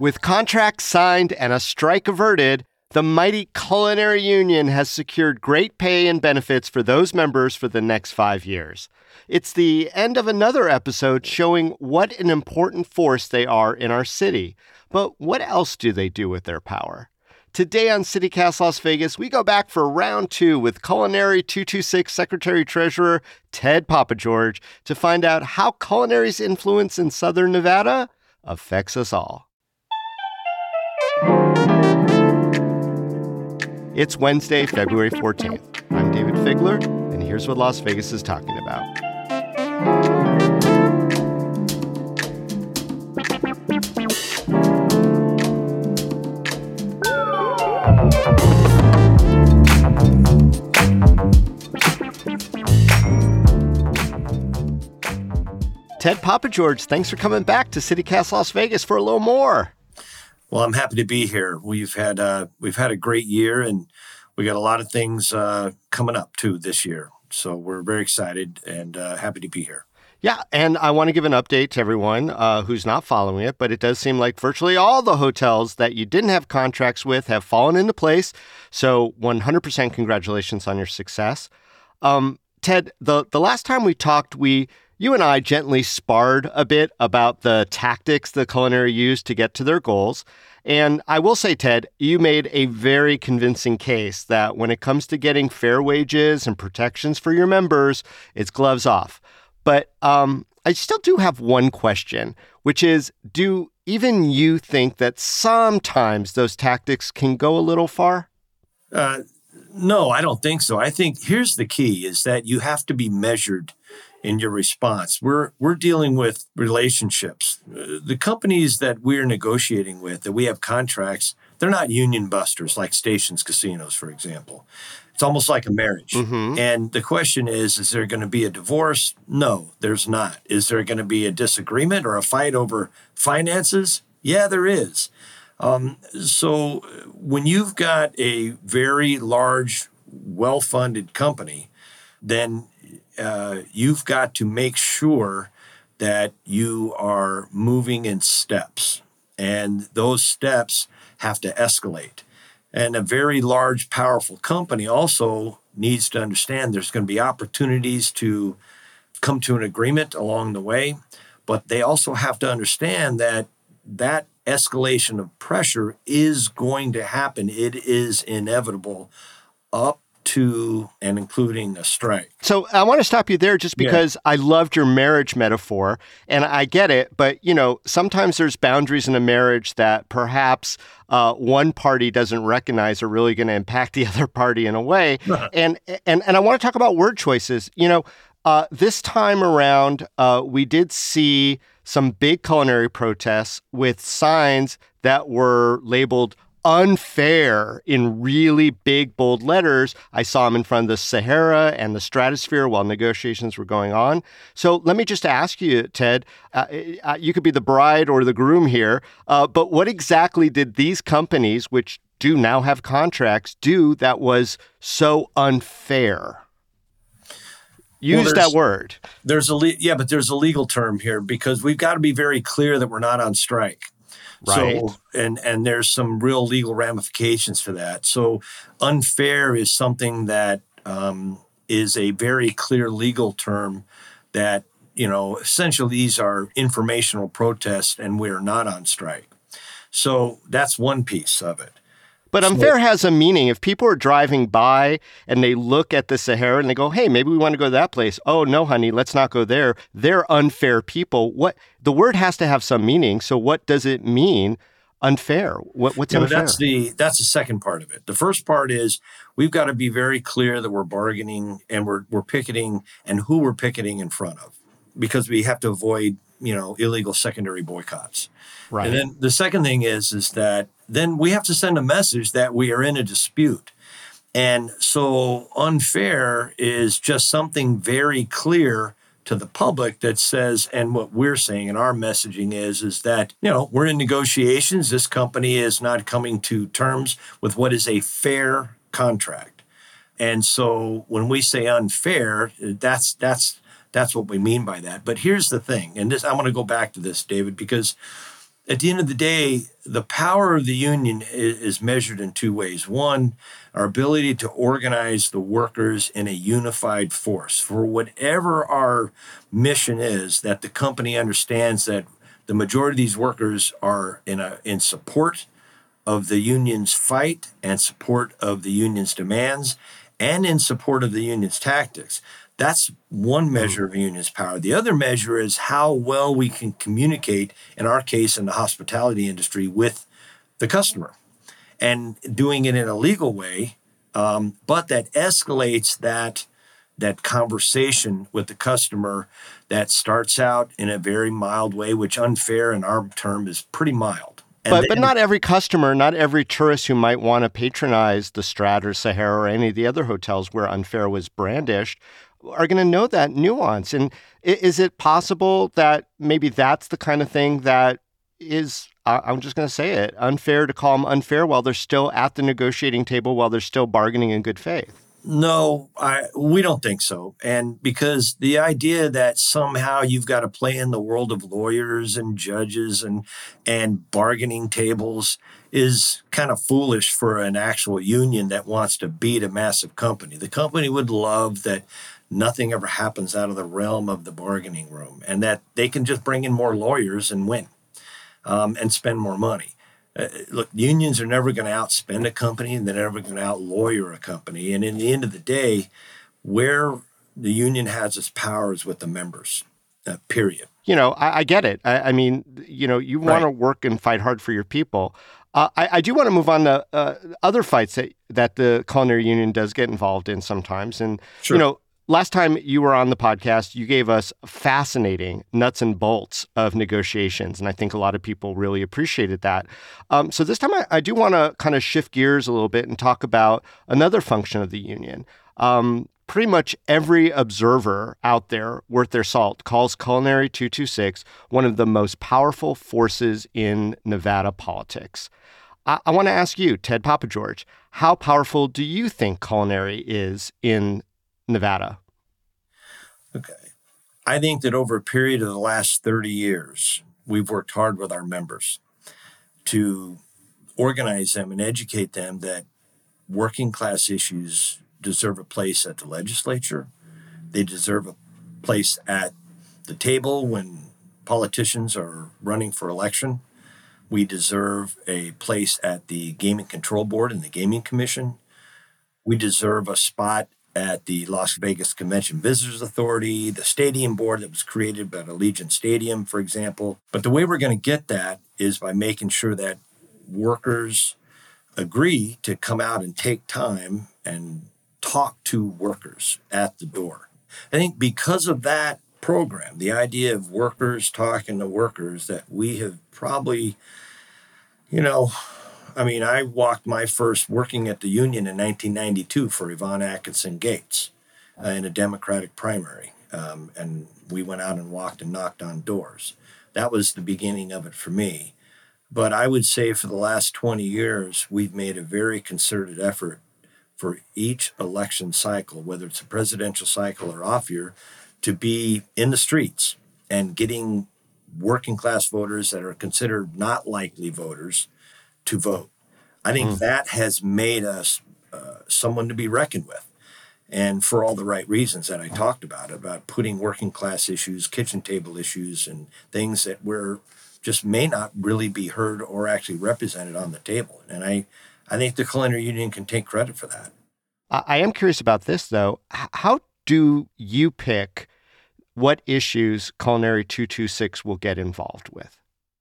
With contracts signed and a strike averted, the mighty Culinary Union has secured great pay and benefits for those members for the next five years. It's the end of another episode showing what an important force they are in our city. But what else do they do with their power? Today on City Cast Las Vegas, we go back for round two with Culinary 226 Secretary Treasurer Ted Pappageorge to find out how culinary's influence in Southern Nevada affects us all. It's Wednesday, February 14th. I'm Dayvid Figler, and here's what Las Vegas is talking about. Ted Pappageorge, thanks for coming back to City Cast Las Vegas for a little more. Well, I'm happy to be here. We've had uh, we've had a great year, and we got a lot of things uh, coming up too this year. So we're very excited and uh, happy to be here. Yeah, and I want to give an update to everyone uh, who's not following it, but it does seem like virtually all the hotels that you didn't have contracts with have fallen into place. So 100% congratulations on your success. Um, Ted, the the last time we talked, we you and I gently sparred a bit about the tactics the culinary used to get to their goals. And I will say, Ted, you made a very convincing case that when it comes to getting fair wages and protections for your members, it's gloves off. But um, I still do have one question, which is do even you think that sometimes those tactics can go a little far? Uh, no, I don't think so. I think here's the key is that you have to be measured in your response. We're we're dealing with relationships. Uh, the companies that we're negotiating with, that we have contracts, they're not union busters like Stations Casinos, for example. It's almost like a marriage. Mm-hmm. And the question is is there going to be a divorce? No, there's not. Is there going to be a disagreement or a fight over finances? Yeah, there is. Um, so when you've got a very large, well funded company, then uh, you've got to make sure that you are moving in steps, and those steps have to escalate. And a very large, powerful company also needs to understand there's going to be opportunities to come to an agreement along the way, but they also have to understand that that escalation of pressure is going to happen. It is inevitable up to and including a strike. So I want to stop you there just because yeah. I loved your marriage metaphor and I get it, but you know, sometimes there's boundaries in a marriage that perhaps uh, one party doesn't recognize are really going to impact the other party in a way. and and and I want to talk about word choices. You know, uh, this time around, uh, we did see some big culinary protests with signs that were labeled unfair in really big, bold letters. I saw him in front of the Sahara and the Stratosphere while negotiations were going on. So let me just ask you, Ted, uh, uh, you could be the bride or the groom here, uh, but what exactly did these companies, which do now have contracts, do that was so unfair? Use well, that word. There's a le- yeah, but there's a legal term here because we've got to be very clear that we're not on strike. Right. So, and and there's some real legal ramifications for that. So unfair is something that um, is a very clear legal term that you know essentially these are informational protests and we're not on strike. So that's one piece of it. But unfair has a meaning. If people are driving by and they look at the Sahara and they go, "Hey, maybe we want to go to that place." Oh no, honey, let's not go there. They're unfair people. What the word has to have some meaning. So what does it mean? Unfair. What, what's yeah, unfair? That's the that's the second part of it. The first part is we've got to be very clear that we're bargaining and we're we're picketing and who we're picketing in front of. Because we have to avoid you know illegal secondary boycotts. Right. And then the second thing is is that then we have to send a message that we are in a dispute. And so unfair is just something very clear to the public that says and what we're saying and our messaging is is that you know we're in negotiations this company is not coming to terms with what is a fair contract and so when we say unfair that's that's that's what we mean by that but here's the thing and this I want to go back to this david because at the end of the day, the power of the union is, measured in two ways. One, our ability to organize the workers in a unified force for whatever our mission is, that the company understands that the majority of these workers are in, a, in support of the union's fight and support of the union's demands and in support of the union's tactics. That's one hmm. measure of union's power. The other measure is how well we can communicate, in our case, in the hospitality industry, with the customer and doing it in a legal way, um, but that escalates that that conversation with the customer that starts out in a very mild way, which unfair in our term is pretty mild. And but, but not every customer, not every tourist who might want to patronize the Strat or Sahara or any of the other hotels where unfair was brandished are going to know that nuance. And is it possible that maybe that's the kind of thing that is, I'm just going to say it, unfair to call them unfair while they're still at the negotiating table, while they're still bargaining in good faith? No, I, we don't think so. And because the idea that somehow you've got to play in the world of lawyers and judges and and bargaining tables is kind of foolish for an actual union that wants to beat a massive company. The company would love that nothing ever happens out of the realm of the bargaining room and that they can just bring in more lawyers and win um, and spend more money. Uh, look, unions are never going to outspend a company and they're never going to outlawyer a company. And in the end of the day, where the union has its powers with the members, uh, period. You know, I, I get it. I, I, mean, you know, you want right. to work and fight hard for your people. Uh, I, I, do want to move on to uh, other fights that, that the culinary union does get involved in sometimes. And, sure. you know, Last time you were on the podcast, you gave us fascinating nuts and bolts of negotiations. And I think a lot of people really appreciated that. Um, so this time I, I do want to kind of shift gears a little bit and talk about another function of the union. Um, pretty much every observer out there worth their salt calls Culinary 226 one of the most powerful forces in Nevada politics. I, I want to ask you, Ted Pappageorge, how powerful do you think culinary is in Nevada? Okay. I think that over a period of the last 30 years, we've worked hard with our members to organize them and educate them that working class issues deserve a place at the legislature. They deserve a place at the table when politicians are running for election. We deserve a place at the Gaming Control Board and the Gaming Commission. We deserve a spot at the Las Vegas Convention Visitors Authority, the stadium board that was created by Allegiant Stadium, for example. But the way we're going to get that is by making sure that workers agree to come out and take time and talk to workers at the door. I think because of that program, the idea of workers talking to workers, that we have probably, you know, I mean, I walked my first working at the union in 1992 for Yvonne Atkinson Gates uh, in a Democratic primary. Um, and we went out and walked and knocked on doors. That was the beginning of it for me. But I would say for the last 20 years, we've made a very concerted effort for each election cycle, whether it's a presidential cycle or off year, to be in the streets and getting working class voters that are considered not likely voters to vote. I think mm. that has made us uh, someone to be reckoned with. And for all the right reasons that I talked about, about putting working class issues, kitchen table issues, and things that were just may not really be heard or actually represented on the table. And I, I think the culinary union can take credit for that. I am curious about this though. How do you pick what issues Culinary 226 will get involved with?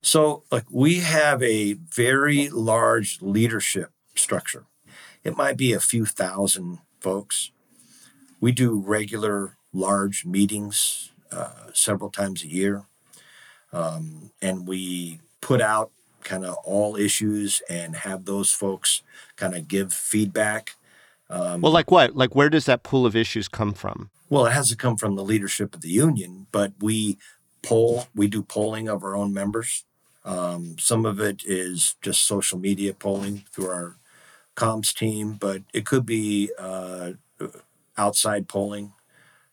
So, like, we have a very large leadership structure. It might be a few thousand folks. We do regular large meetings uh, several times a year. Um, and we put out kind of all issues and have those folks kind of give feedback. Um, well, like what? Like where does that pool of issues come from? Well, it has to come from the leadership of the union, but we poll, we do polling of our own members. Um, some of it is just social media polling through our comms team, but it could be uh, outside polling,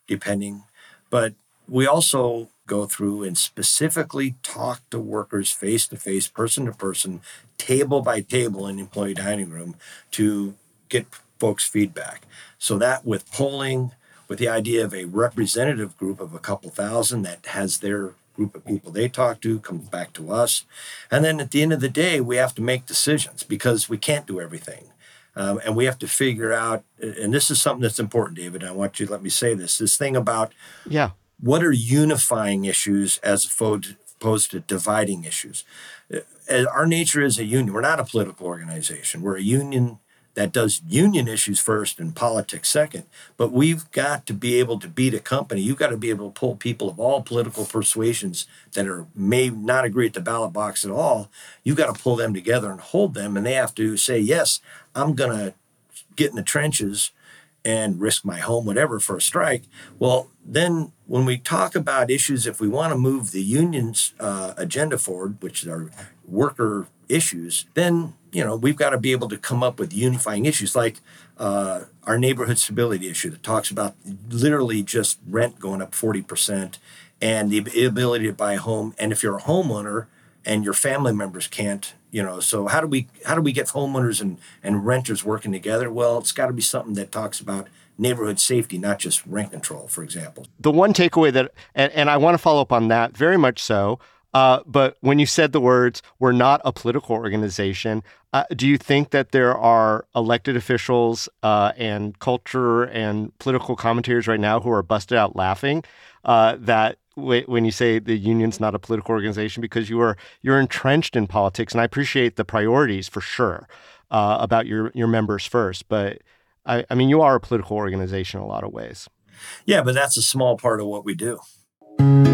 depending. But we also go through and specifically talk to workers face to face, person to person, table by table in employee dining room to get folks' feedback. So that with polling, with the idea of a representative group of a couple thousand that has their group of people they talk to comes back to us. And then at the end of the day, we have to make decisions because we can't do everything. Um, and we have to figure out, and this is something that's important, David. I want you to let me say this this thing about yeah what are unifying issues as opposed to dividing issues? Uh, our nature is a union. We're not a political organization. We're a union that does union issues first and politics second. But we've got to be able to beat a company. You've got to be able to pull people of all political persuasions that are may not agree at the ballot box at all. You've got to pull them together and hold them, and they have to say, "Yes, I'm going to get in the trenches." And risk my home, whatever, for a strike. Well, then when we talk about issues, if we want to move the union's uh, agenda forward, which are worker issues, then you know we've got to be able to come up with unifying issues like uh, our neighborhood stability issue that talks about literally just rent going up forty percent and the ability to buy a home. And if you're a homeowner and your family members can't, you know, so how do we how do we get homeowners and and renters working together? Well, it's got to be something that talks about neighborhood safety, not just rent control, for example. The one takeaway that, and, and I want to follow up on that very much so, uh, but when you said the words, we're not a political organization, uh, do you think that there are elected officials uh, and culture and political commentators right now who are busted out laughing uh, that when you say the union's not a political organization because you are you're entrenched in politics, and I appreciate the priorities for sure uh, about your your members first, but I, I mean you are a political organization in a lot of ways. Yeah, but that's a small part of what we do.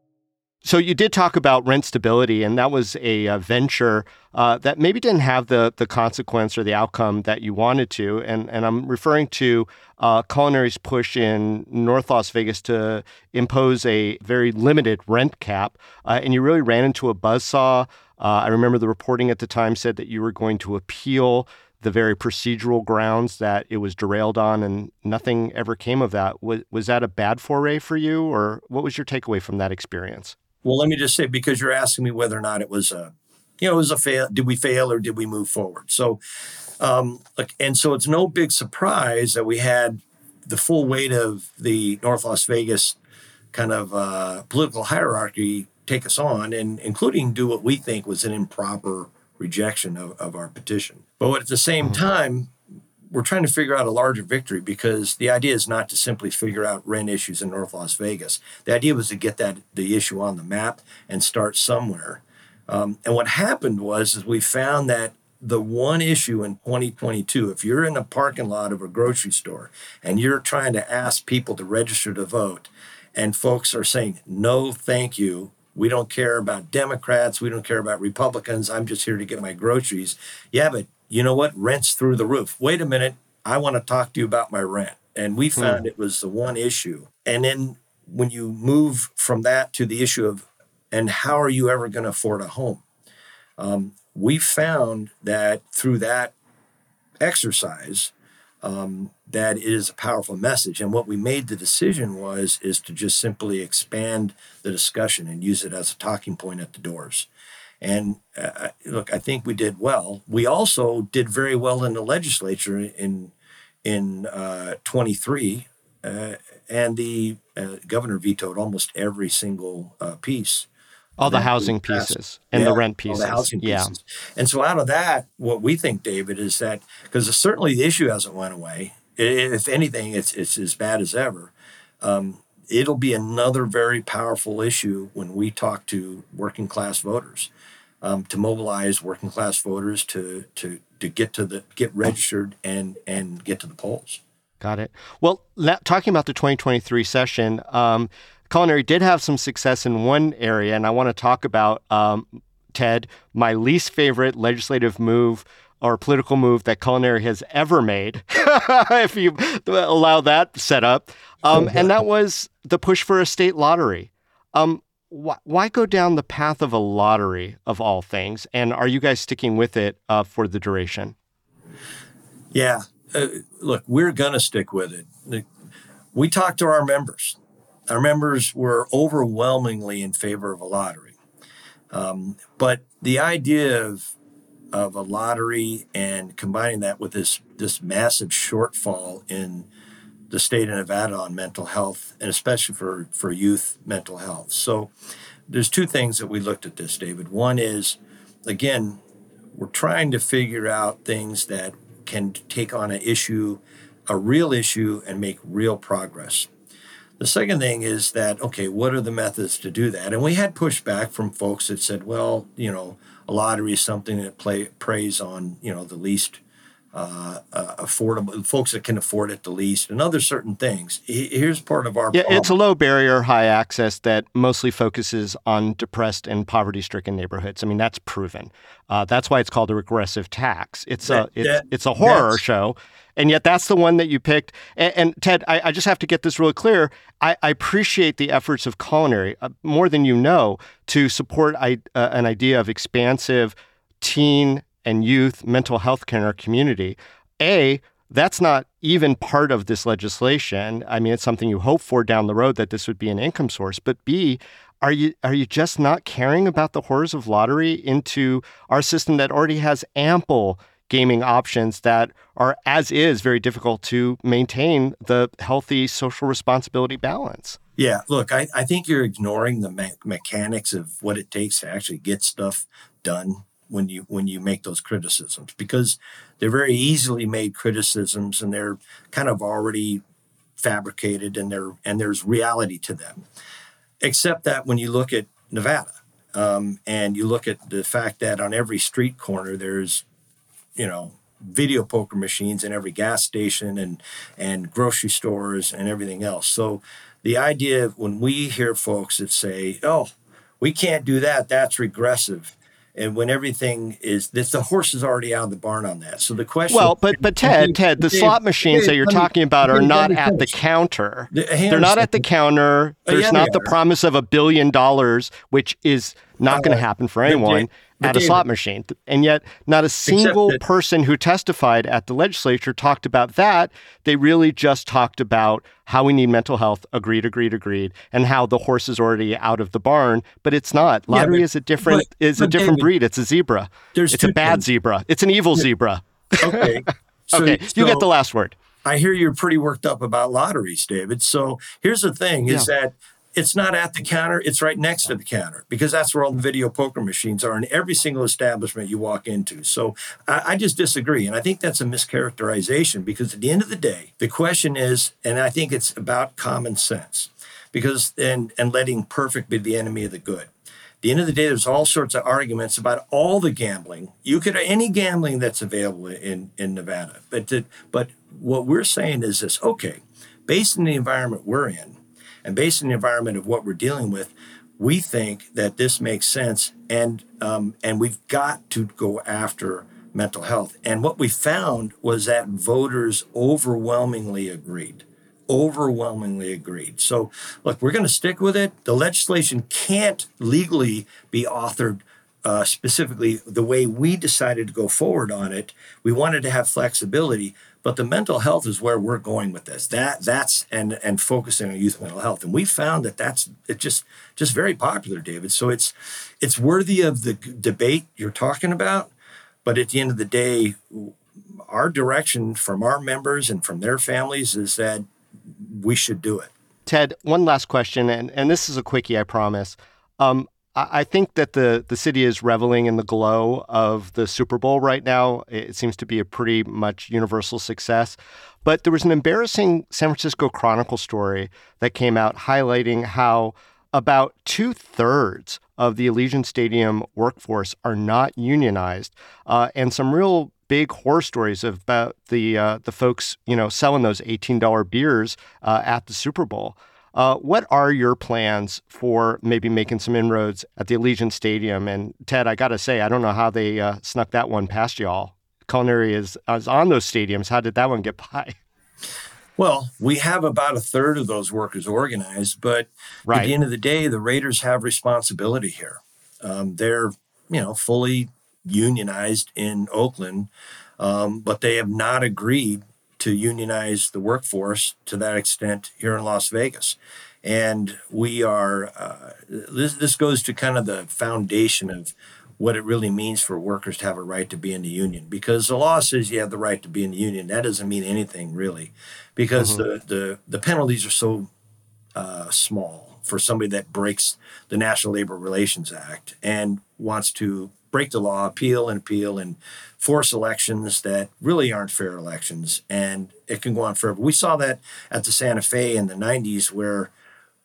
So you did talk about rent stability, and that was a, a venture uh, that maybe didn't have the the consequence or the outcome that you wanted to. And and I'm referring to uh, Culinary's push in North Las Vegas to impose a very limited rent cap, uh, and you really ran into a buzzsaw. Uh, I remember the reporting at the time said that you were going to appeal the very procedural grounds that it was derailed on, and nothing ever came of that. Was was that a bad foray for you, or what was your takeaway from that experience? Well, let me just say because you're asking me whether or not it was a, you know, it was a fail. Did we fail or did we move forward? So, um, and so it's no big surprise that we had the full weight of the North Las Vegas kind of uh, political hierarchy take us on, and including do what we think was an improper rejection of, of our petition. But at the same mm-hmm. time, we're trying to figure out a larger victory because the idea is not to simply figure out rent issues in North Las Vegas. The idea was to get that the issue on the map and start somewhere. Um, and what happened was is we found that the one issue in 2022, if you're in a parking lot of a grocery store and you're trying to ask people to register to vote, and folks are saying no, thank you, We don't care about Democrats. We don't care about Republicans. I'm just here to get my groceries. Yeah, but you know what? Rent's through the roof. Wait a minute. I want to talk to you about my rent. And we found hmm. it was the one issue. And then when you move from that to the issue of, and how are you ever going to afford a home? Um, we found that through that exercise, um, that it is a powerful message. And what we made the decision was is to just simply expand the discussion and use it as a talking point at the doors. And uh, look, I think we did well. We also did very well in the legislature in in uh, 23, uh, and the uh, governor vetoed almost every single uh, piece all the housing pieces and yeah, the rent pieces. All The housing yeah. Pieces. And so out of that, what we think, David, is that because certainly the issue hasn't went away. If anything, it's it's as bad as ever. Um, it'll be another very powerful issue when we talk to working class voters um, to mobilize working class voters to to to get to the get registered and and get to the polls. Got it. Well, talking about the 2023 session, um, culinary did have some success in one area, and I want to talk about um, Ted, my least favorite legislative move or political move that culinary has ever made, if you allow that setup, um, and that was the push for a state lottery. Um, wh- why go down the path of a lottery of all things? And are you guys sticking with it uh, for the duration? Yeah, uh, look, we're going to stick with it. We talked to our members our members were overwhelmingly in favor of a lottery. Um, but the idea of of a lottery and combining that with this this massive shortfall in the state of Nevada on mental health and especially for for youth mental health. So there's two things that we looked at this, David. One is again, we're trying to figure out things that can take on an issue, a real issue, and make real progress. The second thing is that, okay, what are the methods to do that? And we had pushback from folks that said, well, you know, a lottery is something that play, preys on, you know, the least uh, uh, affordable folks that can afford it the least and other certain things. Here's part of our yeah. Problem. It's a low barrier, high access that mostly focuses on depressed and poverty-stricken neighborhoods. I mean, that's proven. Uh, that's why it's called a regressive tax. It's that, a it's, that, it's a horror show and yet that's the one that you picked. And, and Ted, I, I, just have to get this really clear. I, I appreciate the efforts of culinary uh, more than you know to support I, uh, an idea of expansive teen and youth mental health care in our community. A, that's not even part of this legislation. I mean, it's something you hope for down the road that this would be an income source. But B, are you are you just not caring about the horrors of lottery into our system that already has ample gaming options that are, as is, very difficult to maintain the healthy social responsibility balance. Yeah, look, I, I think you're ignoring the me- mechanics of what it takes to actually get stuff done when you when you make those criticisms because they're very easily made criticisms and they're kind of already fabricated and and there's reality to them. Except that when you look at Nevada um, and you look at the fact that on every street corner there's you know video poker machines in every gas station and and grocery stores and everything else. So the idea when we hear folks that say, "Oh, we can't do that. That's regressive." And when everything is this, the horse is already out of the barn on that. So the question, well, but but Ted, Ted, the Dave, slot machines Dave, that you're talking about are not at the counter. They're not at the counter. There's yeah, not the promise of a billion dollars, which is not uh, going to happen for anyone at a slot machine. And yet, not a single that, person who testified at the legislature talked about that. They really just talked about how we need mental health. Agreed, agreed, agreed, and how the horse is already out of the barn. But it's not. Lottery yeah, but, is a different but, is a different David, breed. It's a zebra. There's it's a bad things. zebra. It's an evil yeah. zebra. Okay. So, okay. So you get the last word. I hear you're pretty worked up about lotteries, David. So here's the thing: is that it's not at the counter, it's right next to the counter because that's where all the video poker machines are in every single establishment you walk into. So I, I, just disagree. And I think that's a mischaracterization because at the end of the day, the question is, and I think it's about common sense because and and letting perfect be the enemy of the good. At the end of the day, there's all sorts of arguments about all the gambling. You could any gambling that's available in, in Nevada. But to, but what we're saying is this, okay, based on the environment we're in, and based on the environment of what we're dealing with, we think that this makes sense, and um, and we've got to go after mental health. And what we found was that voters overwhelmingly agreed. Overwhelmingly agreed. So, look, we're going to stick with it. The legislation can't legally be authored uh, specifically the way we decided to go forward on it. We wanted to have flexibility, but the mental health is where we're going with this. That that's and and focusing on youth mental health, and we found that that's it just just very popular, David. So it's it's worthy of the debate you're talking about, but at the end of the day, our direction from our members and from their families is that we should do it. Ted, one last question, and and this is a quickie, I promise. Um, I think that the the city is reveling in the glow of the Super Bowl right now. It seems to be a pretty much universal success. But there was an embarrassing San Francisco Chronicle story that came out highlighting how about two thirds of the Allegiant Stadium workforce are not unionized, uh, and some real big horror stories about the uh, the folks you know selling those eighteen dollar beers uh, at the Super Bowl. Uh, what are your plans for maybe making some inroads at the Allegiant Stadium? And Ted, I got to say, I don't know how they uh, snuck that one past y'all. Culinary is, is on those stadiums. How did that one get by? Well, we have about a third of those workers organized, but right. at the end of the day, the Raiders have responsibility here. Um, they're, you know, fully unionized in Oakland, um, but they have not agreed to unionize the workforce to that extent here in Las Vegas. And we are, uh, this, this goes to kind of the foundation of what it really means for workers to have a right to be in the union. Because the law says you have the right to be in the union. That doesn't mean anything really, because mm-hmm. the, the, the penalties are so uh, small for somebody that breaks the National Labor Relations Act and wants to break the law, appeal and appeal, and force elections that really aren't fair elections. And it can go on forever. We saw that at the Santa Fe in the 90s, where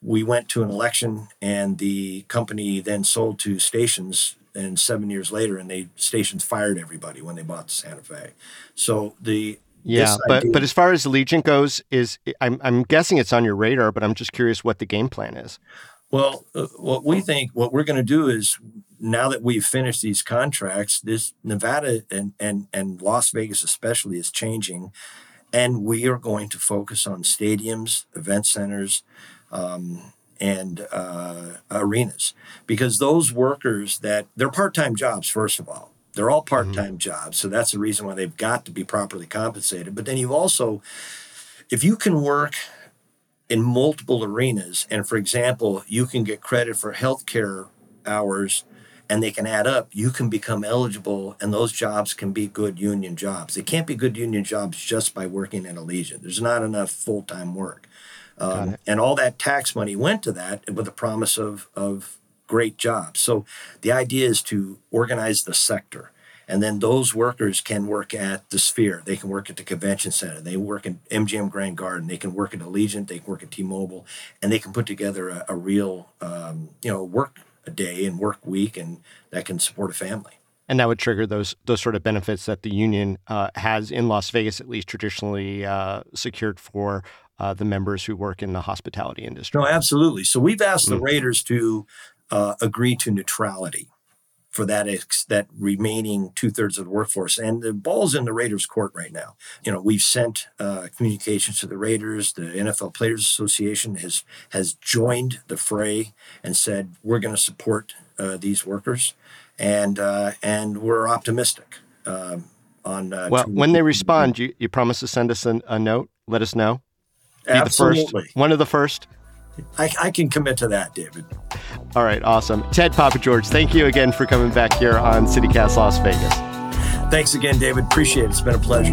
we went to an election and the company then sold to stations and seven years later and they stations fired everybody when they bought the santa fe so the yeah but idea, but as far as allegiant goes is I'm, I'm guessing it's on your radar but i'm just curious what the game plan is well, uh, what we think, what we're going to do is now that we've finished these contracts, this Nevada and, and, and Las Vegas especially is changing. And we are going to focus on stadiums, event centers, um, and uh, arenas because those workers that they're part-time jobs first of all they're all part-time mm-hmm. jobs so that's the reason why they've got to be properly compensated but then you also if you can work in multiple arenas. And for example, you can get credit for healthcare hours and they can add up. You can become eligible, and those jobs can be good union jobs. They can't be good union jobs just by working in Allegiant. There's not enough full time work. Um, and all that tax money went to that with the promise of, of great jobs. So the idea is to organize the sector. And then those workers can work at the Sphere. They can work at the Convention Center. They work in MGM Grand Garden. They can work at Allegiant. They can work at T-Mobile, and they can put together a, a real, um, you know, work a day and work week, and that can support a family. And that would trigger those those sort of benefits that the union uh, has in Las Vegas, at least traditionally uh, secured for uh, the members who work in the hospitality industry. No, absolutely. So we've asked mm-hmm. the Raiders to uh, agree to neutrality for that ex- that remaining two thirds of the workforce. And the ball's in the Raiders' court right now. You know, we've sent uh, communications to the Raiders. The NFL Players Association has has joined the fray and said we're going to support uh, these workers, and uh, and we're optimistic. Um, on uh, well, when they respond, you, you promise to send us a, a note. Let us know. Be Absolutely. the first, one of the first. I, I can commit to that, David. All right, awesome. Ted Pappageorge, thank you again for coming back here on City Cast Las Vegas. Thanks again, David. Appreciate it. It's been a pleasure.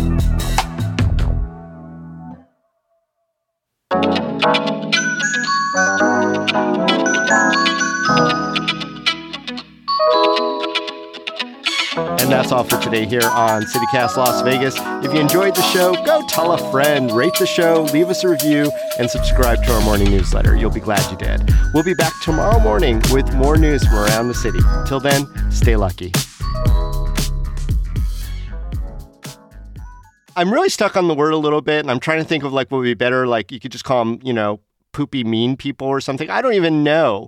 All for today here on City Cast Las Vegas. If you enjoyed the show, go tell a friend, rate the show, leave us a review, and subscribe to our morning newsletter. You'll be glad you did. We'll be back tomorrow morning with more news from around the city. Till then, stay lucky. I'm really stuck on the word a little bit, and I'm trying to think of like what would be better. Like you could just call them, you know, poopy mean people or something. I don't even know.